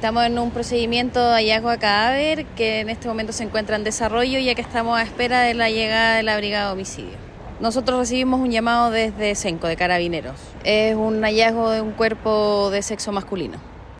Estamos en un procedimiento de hallazgo de cadáver que en este momento se encuentra en desarrollo ya que estamos a espera de la llegada de la brigada de homicidio. Nosotros recibimos un llamado desde Senco, de Carabineros. Es un hallazgo de un cuerpo de sexo masculino.